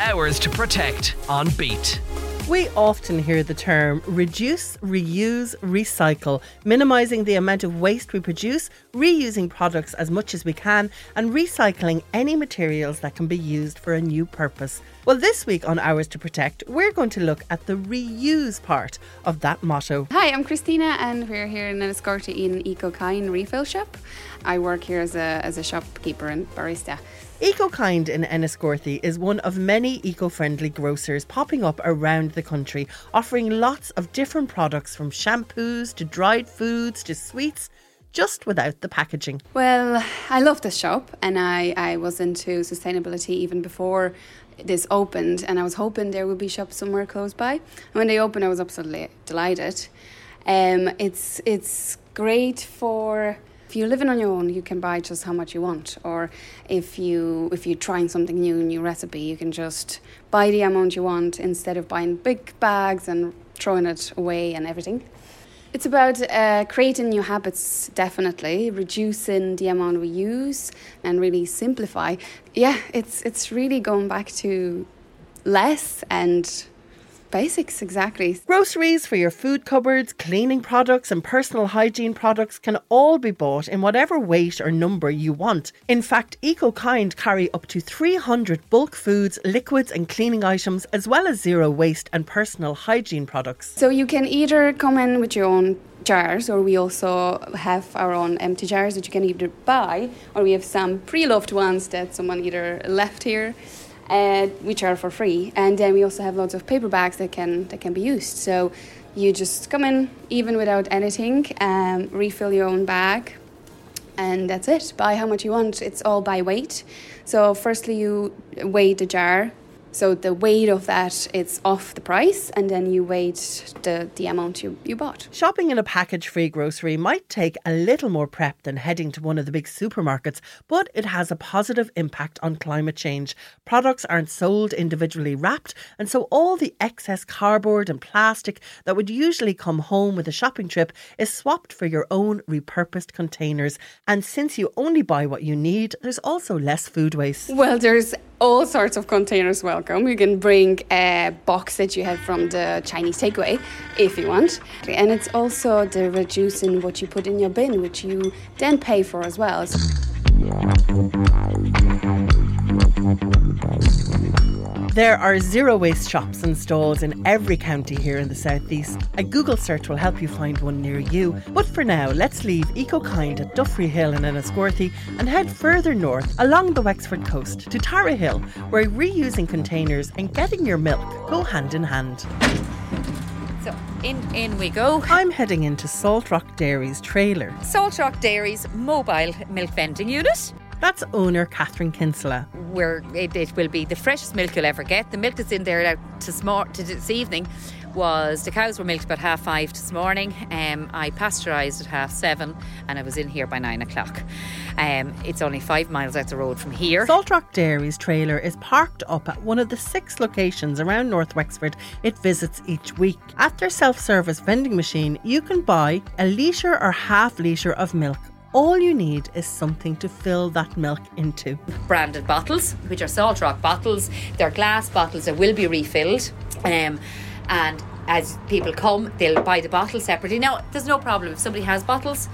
Ours to Protect on Beat. We often hear the term reduce, reuse, recycle, minimising the amount of waste we produce, reusing products as much as we can, and recycling any materials that can be used for a new purpose. Well, this week on Ours to Protect, we're going to look at the reuse part of that motto. Hi, I'm Christina, and we're here in an Enniscorthy in EcoKind Refill Shop. I work here as a, as a shopkeeper and barista. EcoKind in Enniscorthy is one of many eco friendly grocers popping up around the country, offering lots of different products from shampoos to dried foods to sweets, just without the packaging. Well, I love this shop, and I, I was into sustainability even before this opened, and I was hoping there would be shops somewhere close by. And when they opened, I was absolutely delighted. Um, it's it's great for if you're living on your own, you can buy just how much you want. Or if you if you're trying something new, new recipe, you can just buy the amount you want instead of buying big bags and throwing it away and everything. It's about uh, creating new habits, definitely reducing the amount we use and really simplify. Yeah, it's it's really going back to less and Basics, exactly. Groceries for your food cupboards, cleaning products, and personal hygiene products can all be bought in whatever weight or number you want. In fact, EcoKind carry up to 300 bulk foods, liquids, and cleaning items, as well as zero waste and personal hygiene products. So you can either come in with your own jars, or we also have our own empty jars that you can either buy, or we have some pre loved ones that someone either left here uh, which are for free. And then we also have lots of paper bags that can that can be used. So you just come in even without anything, um, refill your own bag, and that's it. Buy how much you want. It's all by weight. So firstly, you weigh the jar so the weight of that it's off the price and then you weight the, the amount you, you bought. Shopping in a package free grocery might take a little more prep than heading to one of the big supermarkets, but it has a positive impact on climate change. Products aren't sold individually wrapped, and so all the excess cardboard and plastic that would usually come home with a shopping trip is swapped for your own repurposed containers. And since you only buy what you need, there's also less food waste. Well, there's all sorts of containers You can bring a box that you have from the Chinese takeaway if you want. And it's also the reducing what you put in your bin, which you then pay for as well. There are zero waste shops and stalls in every county here in the southeast. A Google search will help you find one near you. But for now, let's leave EcoKind at Duffrey Hill in Enniscorthy and head further north along the Wexford coast to Tara Hill, where reusing containers and getting your milk go hand in hand. So in in we go. I'm heading into Saltrock Dairy's trailer. Saltrock Dairy's mobile milk vending unit. That's owner Catherine Kinsella. Where it, it, will be the freshest milk you'll ever get. The milk that's in there out to, smart, to this evening was the cows were milked about half five this morning. Um, I pasteurised at half seven and I was in here by nine o'clock. Um, it's only five miles out the road from here. Saltrock Dairy's trailer is parked up at one of the six locations around North Wexford it visits each week. At their self service vending machine, you can buy a litre or half litre of milk all you need is something to fill that milk into. Branded bottles, which are salt rock bottles. They're glass bottles that will be refilled. Um, and as people come, they'll buy the bottle separately. Now, there's no problem if somebody has bottles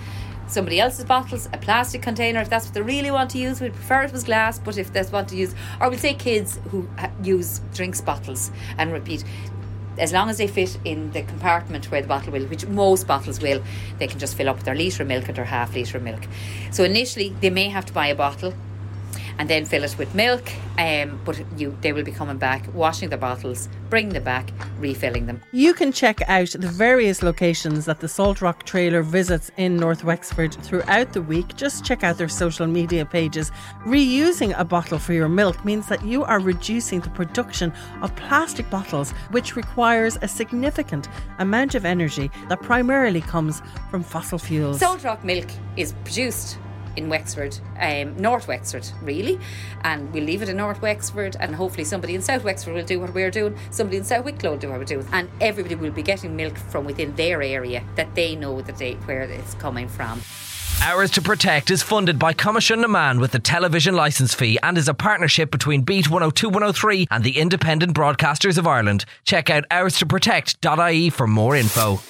somebody else's bottles, a plastic container. If that's what they really want to use, we'd prefer it was glass. But if they want to use, or we'll say kids who use drinks bottles and repeat, as long as they fit in the compartment where the bottle will, which most bottles will, they can just fill up with their litre of milk or their half litre of milk. So initially, they may have to buy a bottle and then fill it with milk. Um, but you, they will be coming back, washing the bottles, bringing them back, refilling them. You can check out the various locations that the Salt Rock trailer visits in North Wexford throughout the week. Just check out their social media pages. Reusing a bottle for your milk means that you are reducing the production of plastic bottles, which requires a significant amount of energy that primarily comes from fossil fuels. Salt Rock milk is produced in Wexford, um, North Wexford, really. And we'll leave it in North Wexford, and hopefully somebody in South Wexford will do what we're doing, somebody in South Wicklow will do what we're doing, and everybody will be getting milk from within their area that they know that they, where it's coming from. Ours to Protect is funded by Coimisiún na Meán with the television licence fee and is a partnership between Beat 102 103 and the Independent Broadcasters of Ireland. Check out ours to protect.ie for more info.